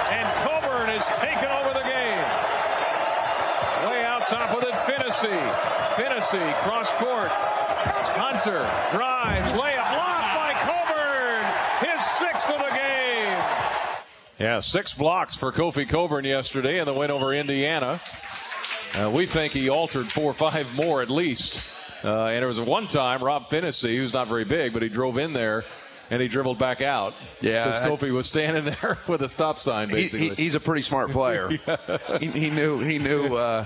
And Cockburn has taken over the game. Way out top with it, Phinisee. Phinisee, cross court. Hunter drives, layup blocked by Cockburn. His sixth of the game. Yeah, six blocks for Kofi Cockburn yesterday in the win over Indiana. Uh, we think he altered four or five more at least. Uh, and it was one time Rob Phinisee, who's not very big, but he drove in there and he dribbled back out. Yeah, because Kofi was standing <laughs> there with a stop sign. Basically, he, he, he's a pretty smart player. yeah. <laughs> he, he, knew he knew uh,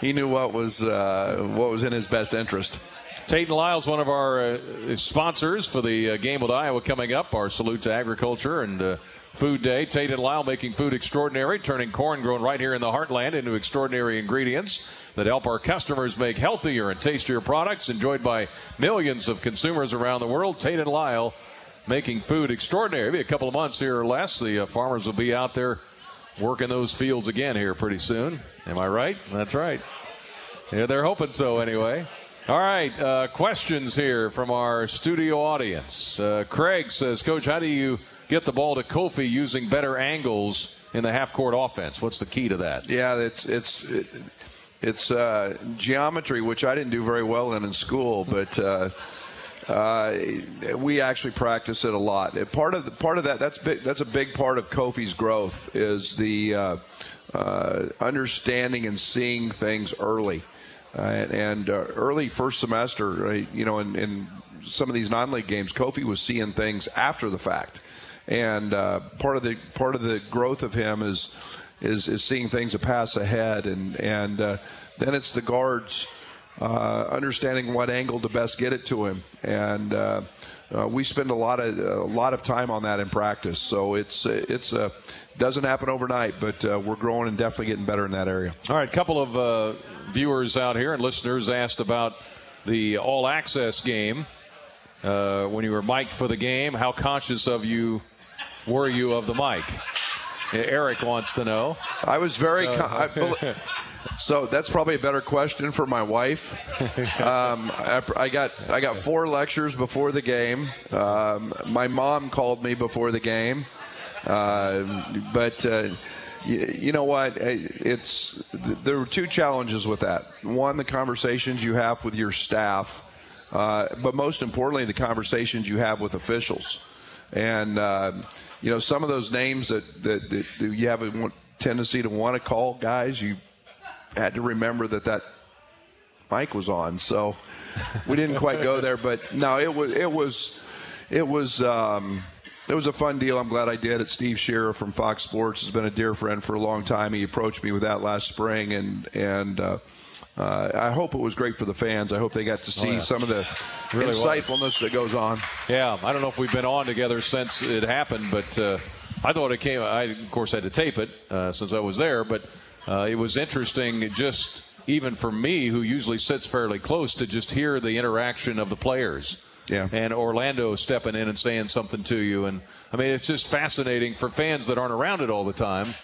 he knew what was uh, what was in his best interest. Tate and Lyle's one of our uh, sponsors for the uh, game with Iowa coming up. Our salute to agriculture and Food Day. Tate and Lyle making food extraordinary, turning corn grown right here in the heartland into extraordinary ingredients that help our customers make healthier and tastier products enjoyed by millions of consumers around the world. Tate and Lyle making food extraordinary. Maybe a couple of months here or less, the uh, farmers will be out there working those fields again here pretty soon. Am I right? That's right. Yeah, they're hoping so anyway. All right, uh, questions here from our studio audience. Uh, Craig says, Coach, how do you get the ball to Kofi using better angles in the half court offense? What's the key to that? Yeah, it's it's it, it's uh, geometry, which I didn't do very well in in school, but. Uh, uh, we actually practice it a lot. Part of the, part of that that's big, that's a big part of Kofi's growth is the uh, uh, understanding and seeing things early. Uh, and uh, early first semester, you know, in, in, some of these non-league games, Kofi was seeing things after the fact and uh, part of the part of the growth of him is is, is seeing things a pass ahead, and and uh, then it's the guards uh, understanding what angle to best get it to him, and uh, uh, we spend a lot of a lot of time on that in practice. So it's it's a doesn't happen overnight, but uh, we're growing and definitely getting better in that area. All right, a couple of viewers out here and listeners asked about the all access game. Uh, when you were mic'd for the game, how conscious of you were you of the mic? Eric wants to know. I was very. Con- I, so that's probably a better question for my wife. Um, I, got I got four lectures before the game. Um, my mom called me before the game, uh, but. Uh, you, you know what? It's there were two challenges with that. One, the conversations you have with your staff, uh, but most importantly, the conversations you have with officials. And uh, you know, some of those names that, that, that you have a tendency to want to call guys, you had to remember that that mic was on. So we didn't quite go there, but no, it was it was it was um, it was a fun deal. I'm glad I did it. Steve Shearer from Fox Sports has been a dear friend for a long time. He approached me with that last spring, and and uh, uh, I hope it was great for the fans. I hope they got to see oh, yeah. some of the really insightfulness was. that goes on. Yeah, I don't know if we've been on together since it happened, but uh, I thought it came. I of course had to tape it uh, since I was there, but uh, it was interesting just even for me, who usually sits fairly close, to just hear the interaction of the players. Yeah. And Orlando stepping in and saying something to you, and I mean it's just fascinating for fans that aren't around it all the time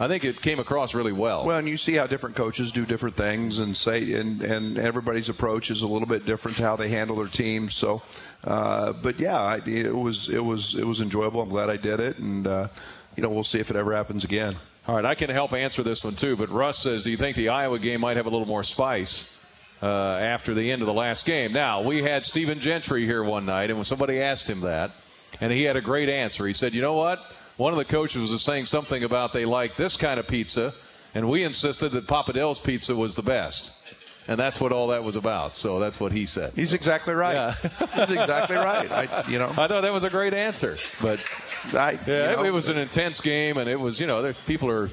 I think it came across really well. Well, and you see how different coaches do different things, and say, and and everybody's approach is a little bit different to how they handle their teams. So, uh, but yeah, I, it was it was it was enjoyable. I'm glad I did it, and uh, you know we'll see if it ever happens again. All right, I can help answer this one too. But Russ says, do you think the Iowa game might have a little more spice? Uh, after the end of the last game. Now, we had Stephen Gentry here one night, and when somebody asked him that, and he had a great answer. He said, You know what? One of the coaches was saying something about they like this kind of pizza, and we insisted that Papa Del's pizza was the best. and that's what all that was about. So that's what he said. He's exactly right. Yeah. <laughs> He's exactly right. I, you know, <laughs> I thought that was a great answer, but I, yeah, you know, it, it was an intense game, and it was you know there, people are.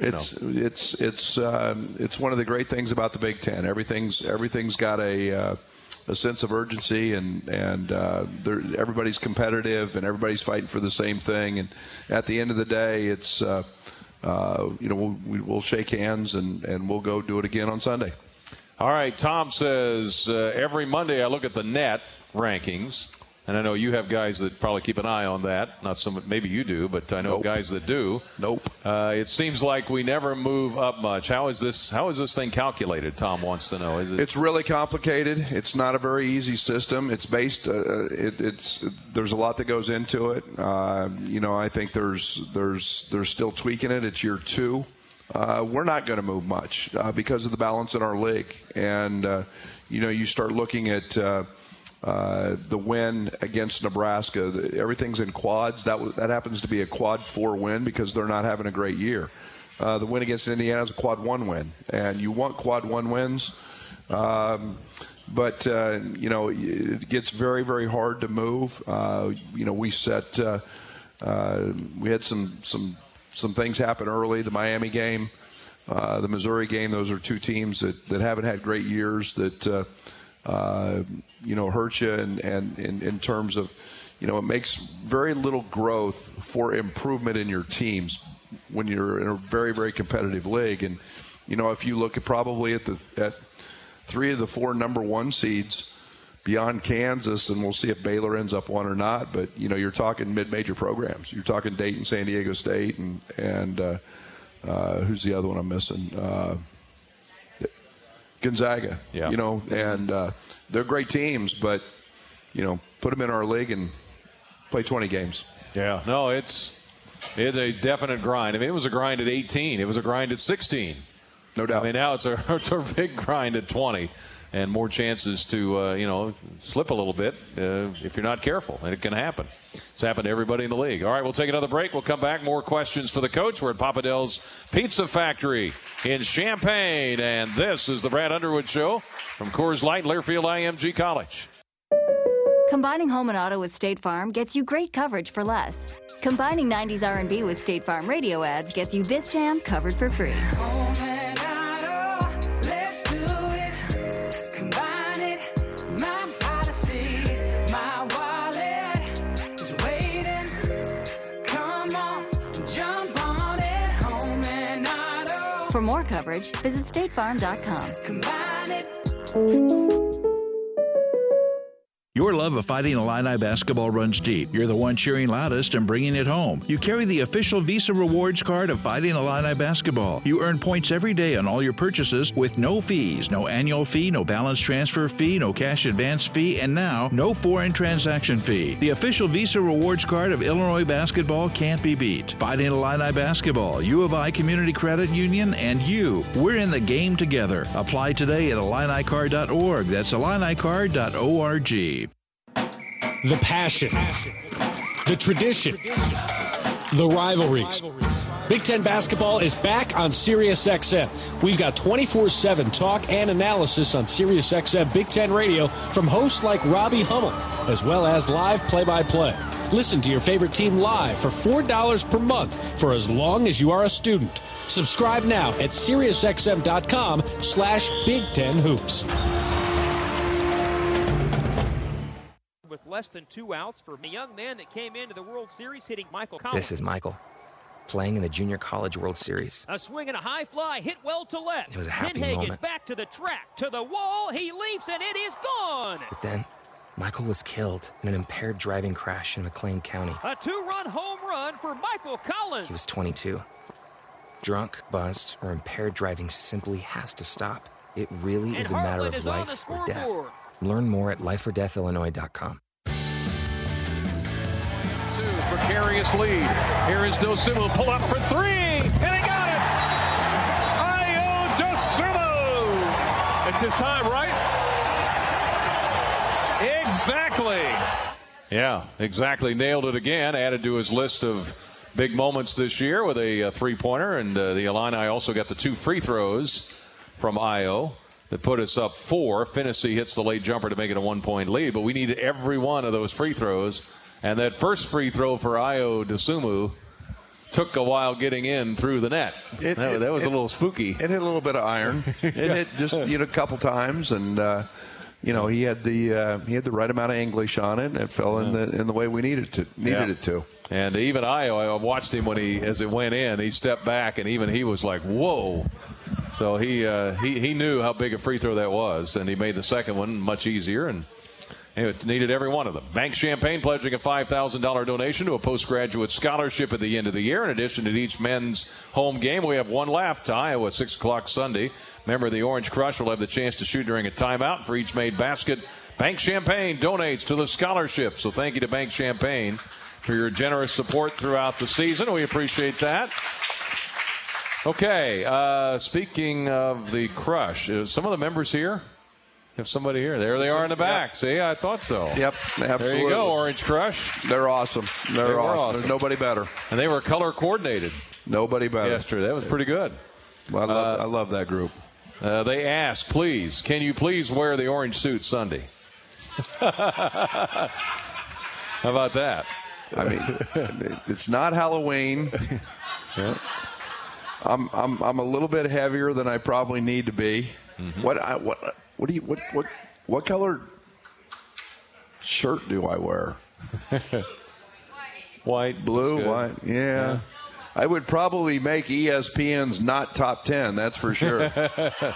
It's it's it's um, it's one of the great things about the Big Ten. Everything's everything's got a uh, a sense of urgency, and and uh, everybody's competitive, and everybody's fighting for the same thing. And at the end of the day, it's uh, uh, you know we'll, we- we'll shake hands and and we'll go do it again on Sunday. All right, Tom says uh, every Monday I look at the net rankings, and I know you have guys that probably keep an eye on that. Not some, maybe you do, but I know guys that do. Nope. Uh, it seems like we never move up much. How is this? How is this thing calculated? Tom wants to know. Is it? It's really complicated. It's not a very easy system. It's based. Uh, it, it's there's a lot that goes into it. Uh, you know, I think there's there's there's still tweaking it. It's year two. Uh, we're not going to move much uh, because of the balance in our league, and uh, you know, you start looking at. Uh, the win against Nebraska, the, everything's in quads. That that happens to be a quad four win because they're not having a great year. Uh, the win against Indiana is a quad one win, and you want quad one wins. Um, but uh, you know it gets very very hard to move. Uh, you know we set uh, we had some some some things happen early. The Miami game, the Missouri game. Those are two teams that, that haven't had great years. That you know hurt you, and and in, in terms of you know it makes very little growth for improvement in your teams when you're in a very very competitive league. And you know if you look at probably at the at three of the four number one seeds beyond Kansas, and we'll see if Baylor ends up one or not. But you know, you're talking mid-major programs. You're talking Dayton, San Diego State, and and uh, uh, who's the other one I'm missing? Uh, Gonzaga. Yeah. You know, and uh, they're great teams, but you know, put them in our league and play 20 games. Yeah, no, it's it's a definite grind. I mean, it was a grind at 18. It was a grind at 16. No doubt. I mean, now it's a <laughs> it's a big grind at 20, and more chances to uh, you know slip a little bit uh, if you're not careful, and it can happen. It's happened to everybody in the league. All right, we'll take another break. We'll come back. More questions for the coach. We're at Papa Del's Pizza Factory in Champaign, and this is the Brad Underwood Show from Coors Light, Learfield IMG College. Combining home and auto with State Farm gets you great coverage for less. Combining 90s R&B with State Farm radio ads gets you this jam covered for free. More coverage, visit statefarm.com. Your love of fighting Illini basketball runs deep. You're the one cheering loudest and bringing it home. You carry the official Visa Rewards card of Fighting Illini basketball. You earn points every day on all your purchases with no fees, no annual fee, no balance transfer fee, no cash advance fee, and now no foreign transaction fee. The official Visa Rewards card of Illinois basketball can't be beat. Fighting Illini basketball, U of I Community Credit Union, and you. We're in the game together. Apply today at IlliniCard.org. That's IlliniCard.org. The passion, the tradition, the rivalries. Big Ten basketball is back on SiriusXM. We've got 24 7 talk and analysis on SiriusXM Big Ten Radio from hosts like Robbie Hummel, as well as live play by play. Listen to your favorite team live for $4 per month for as long as you are a student. Subscribe now at SiriusXM.com slash Big Ten Hoops. Less than two outs for a young man that came into the World Series hitting Michael Collins. This is Michael, playing in the Junior College World Series. A swing and a high fly hit well to left. It was a happy Pinhagen moment. back to the track, to the wall. He leaps and it is gone. But then, Michael was killed in an impaired driving crash in McLean County. A two-run home run for Michael Collins. He was 22. Drunk, buzzed, or impaired driving simply has to stop. It really And is a matter of life or death. Learn more at lifeordeathillinois.com. precarious lead. Here is Dosunmu. Pull up for three, and he got it. Ayo Dosunmu. It's his time, right? Exactly. Yeah, exactly. Nailed it again. Added to his list of big moments this year with a, uh three-pointer, and uh, the Illini also got the two free throws from Ayo. that put us up four. Phinisee hits the late jumper to make it a one point lead, but we need every one of those free throws. And that first free throw for Ayo Dosunmu took a while getting in through the net. It, that, it, that, was it, a little spooky. It hit a little bit of iron. <laughs> It hit just you know a couple times, and uh, you know he had the uh, he had the right amount of English on it, and it fell in the in the way we needed to needed yeah. it to. And even Ayo, I watched him when he as it went in. He stepped back, and even he was like, "Whoa." So he uh, he he knew how big a free throw that was, and he made the second one much easier. And it needed every one of them. BankChampaign pledging a $5,000 donation to a postgraduate scholarship at the end of the year. In addition to each men's home game, we have one left. to Iowa, 6 o'clock Sunday. Member of the Orange Crush will have the chance to shoot during a timeout for each made basket. BankChampaign donates to the scholarship. So thank you to BankChampaign for your generous support throughout the season. We appreciate that. Okay, uh, speaking of the Crush, is some of the members here? Have somebody here. There they are in the back. Yep. See, I thought so. Yep, absolutely. There you go, Orange Crush. They're awesome. They're they awesome. awesome. There's nobody better. And they were color coordinated. Nobody better. Yesterday, that was pretty good. Well, I love, uh, I love that group. Uh, they ask, please, can you please wear the orange suit Sunday? <laughs> How about that? I mean, it's not Halloween. yeah. I'm, I'm I'm a little bit heavier than I probably need to be. Mm-hmm. What I, what what do you what what what color shirt do I wear? <laughs> white, blue, white. Yeah. yeah. I would probably make ESPN's not top ten. That's for sure. <laughs>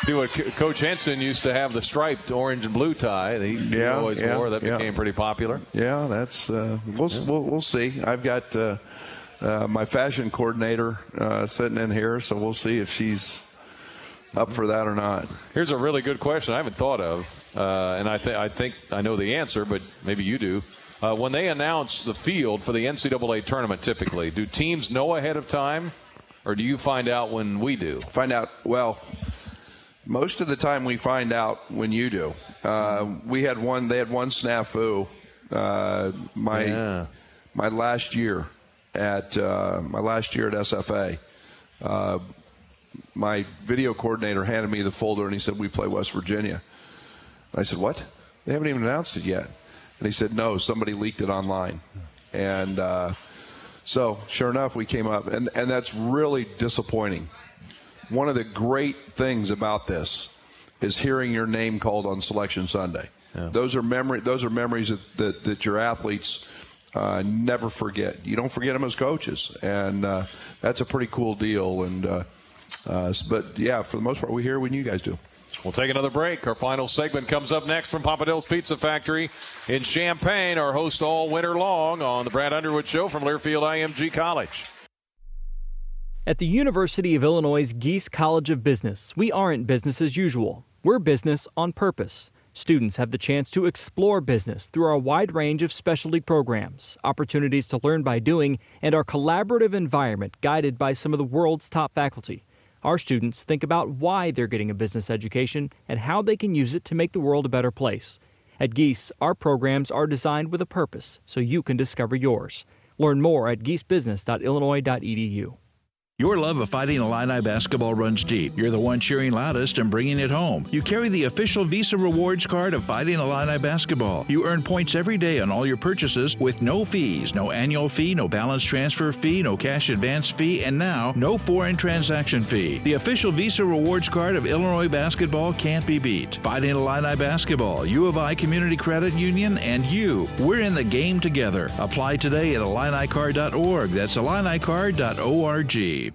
See what Coach Henson used to have the striped orange and blue tie. He, yeah, always yeah, wore. That yeah. became pretty popular. Yeah, that's uh, we'll, we'll, we'll see. I've got uh, uh, my fashion coordinator uh, sitting in here, so we'll see if she's up for that or not. Here's a really good question I haven't thought of, uh, and I, th- I think I know the answer, but maybe you do. Uh, when they announce the field for the NCAA tournament, typically, do teams know ahead of time, or do you find out when we do? Find out. Well, most of the time we find out when you do. Uh, we had one. They had one snafu. Uh, my yeah. my last year at uh, my last year at SFA my video coordinator handed me the folder and he said, We play West Virginia. And I said, What? They haven't even announced it yet. And he said, No, somebody leaked it online. And uh, so, sure enough, we came up, and, and that's really disappointing. One of the great things about this is hearing your name called on Selection Sunday. Yeah. Those are memory. Those are memories that, that, that your athletes uh, never forget. You don't forget them as coaches, and uh, that's a pretty cool deal. And uh, but yeah, for the most part, we hear when you guys do. We'll take another break. Our final segment comes up next from Papa Del's Pizza Factory in Champaign. Our host all winter long on the Brad Underwood Show from Learfield IMG College. At the University of Illinois' Gies College of Business, we aren't business as usual. We're business on purpose. Students have the chance to explore business through our wide range of specialty programs, opportunities to learn by doing, and our collaborative environment guided by some of the world's top faculty. Our students think about why they're getting a business education and how they can use it to make the world a better place. At Gies, our programs are designed with a purpose so you can discover yours. Learn more at giesbusiness.illinois.edu. Your love of Fighting Illini basketball runs deep. You're the one cheering loudest and bringing it home. You carry the official Visa Rewards card of Fighting Illini basketball. You earn points every day on all your purchases with no fees, no annual fee, no balance transfer fee, no cash advance fee, and now no foreign transaction fee. The official Visa Rewards card of Illinois basketball can't be beat. Fighting Illini basketball, U of I Community Credit Union, and you. We're in the game together. Apply today at IlliniCard.org. That's IlliniCard.org.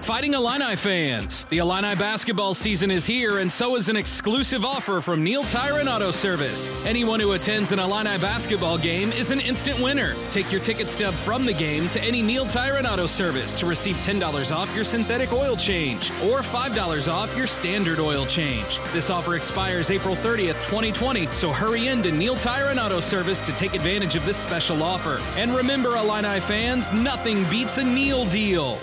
Fighting Illini fans, the Illini basketball season is here, and so is an exclusive offer from Neil Tire and Auto Service. Anyone who attends an Illini basketball game is an instant winner. Take your ticket stub from the game to any Neil Tire and Auto Service to receive $10 off your synthetic oil change or $5 off your standard oil change. This offer expires April 30th, 2020, so hurry in to Neil Tire and Auto Service to take advantage of this special offer. And remember, Illini fans, nothing beats a Neil deal.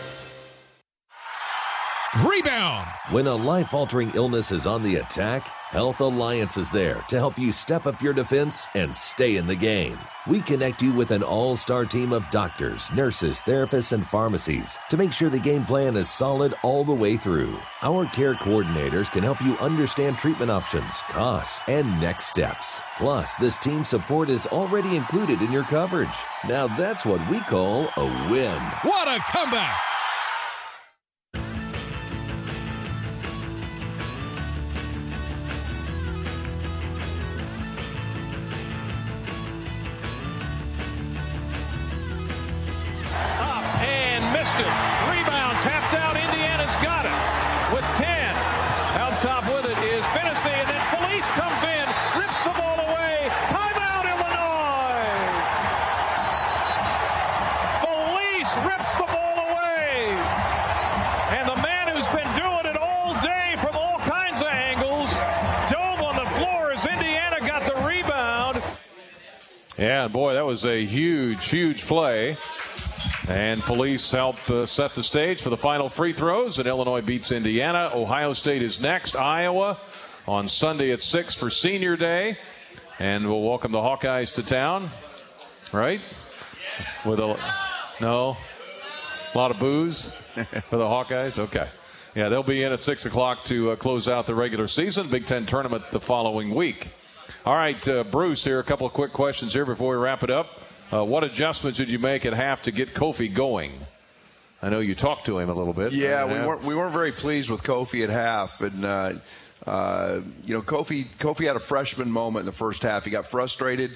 Rebound. When a life altering illness is on the attack, Health Alliance is there to help you step up your defense and stay in the game. We connect you with an all star team of doctors, nurses, therapists, and pharmacies to make sure the game plan is solid all the way through. Our care coordinators can help you understand treatment options, costs, and next steps. Plus, this team support is already included in your coverage. Now that's what we call a win. What a comeback! Yeah, boy, that was a huge, huge play. And Feliz helped uh, set the stage for the final free throws, and Illinois beats Indiana. Ohio State is next. Iowa on Sunday at 6 for Senior Day. And we'll welcome the Hawkeyes to town, right? With a no, a lot of booze <laughs> for the Hawkeyes. Okay, yeah, they'll be in at six o'clock to uh, close out the regular season. Big Ten tournament the following week. All right, uh, Bruce. Here, a couple of quick questions here before we wrap it up. Uh, what adjustments did you make at half to get Kofi going? I know you talked to him a little bit. Yeah, we weren't we weren't very pleased with Kofi at half, and uh, uh, you know Kofi Kofi had a freshman moment in the first half. He got frustrated.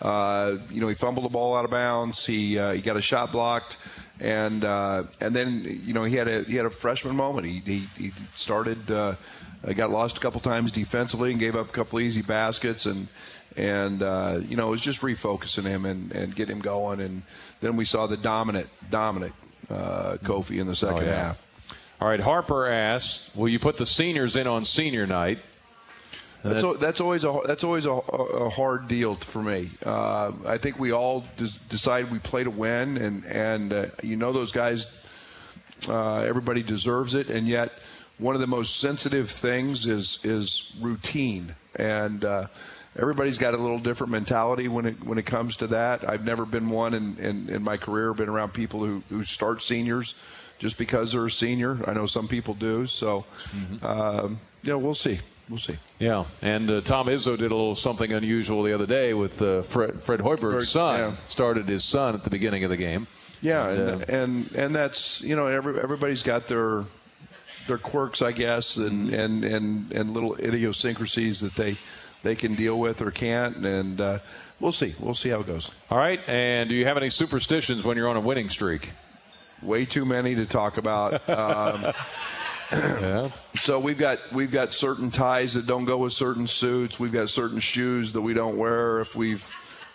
Uh, you know, he fumbled the ball out of bounds. He uh, he got a shot blocked, and uh, and then you know he had a he had a freshman moment. He he, he started. Uh, got lost a couple times defensively and gave up a couple easy baskets and and uh, you know it was just refocusing him and, and get him going and then we saw the dominant dominant uh, Kofi in the second Oh, yeah. half. All right, Harper asked, "Will you put the seniors in on senior night?" That's, that's- al- that's always a that's always a, a hard deal for me. Uh, I think we all des- decide we play to win, and and uh, you know those guys. Uh, everybody deserves it, and yet one of the most sensitive things is is routine, and uh, everybody's got a little different mentality when it when it comes to that. I've never been one in, in, in my career, been around people who, who start seniors just because they're a senior. I know some people do, so um, you know we'll see, we'll see. Yeah, and uh, Tom Izzo did a little something unusual the other day with uh, Fred, Fred Hoiberg's son. Yeah. Started his son at the beginning of the game. Yeah, And, and uh, and, and that's you know every, everybody's got their their quirks, I guess, and, and, and, and little idiosyncrasies that they they can deal with or can't, and uh, we'll see. We'll see how it goes. All right, and do you have any superstitions when you're on a winning streak? Way too many to talk about. <laughs> Um, yeah. So we've got we've got certain ties that don't go with certain suits. We've got certain shoes that we don't wear if we've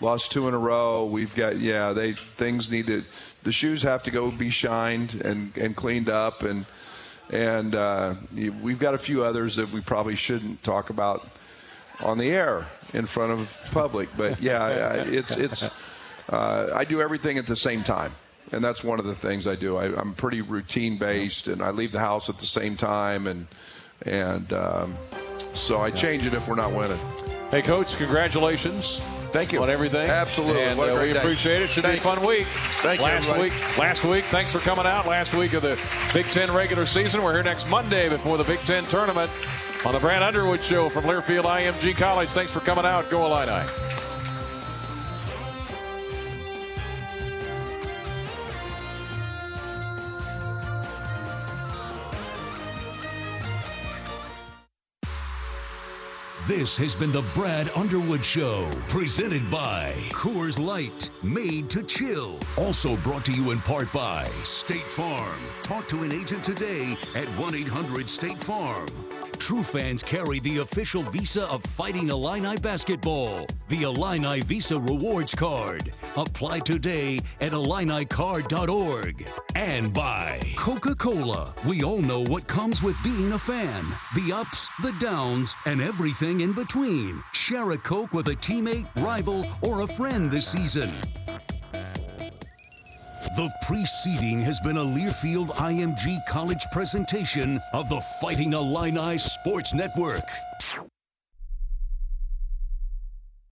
lost two in a row. We've got yeah, they things need to the shoes have to go be shined and and cleaned up and and uh, we've got a few others that we probably shouldn't talk about on the air in front of public. But yeah, it's it's uh, I do everything at the same time. And that's one of the things I do. I, I'm pretty routine based, and I leave the house at the same time, and and um, so I change it if we're not winning. Hey, Coach, congratulations. Thank you on everything. Absolutely. and uh, we day. appreciate it. Should Thank be a fun week. Thank you, last week, last week. Thanks for coming out. Last week of the Big Ten regular season. We're here next Monday before the Big Ten tournament on the Brad Underwood Show from Learfield IMG College. Thanks for coming out. Go Illini. This has been the Brad Underwood Show, presented by Coors Light, made to chill. Also brought to you in part by State Farm. Talk to an agent today at 1 800 State Farm. True fans carry the official visa of Fighting Illini basketball, the Illini Visa Rewards Card. Apply today at IlliniCard.org. And by Coca Cola. We all know what comes with being a fan the ups, the downs, and everything in between. Share a Coke with a teammate, rival, or a friend this season. The preceding has been a Learfield IMG College presentation of the Fighting Illini Sports Network.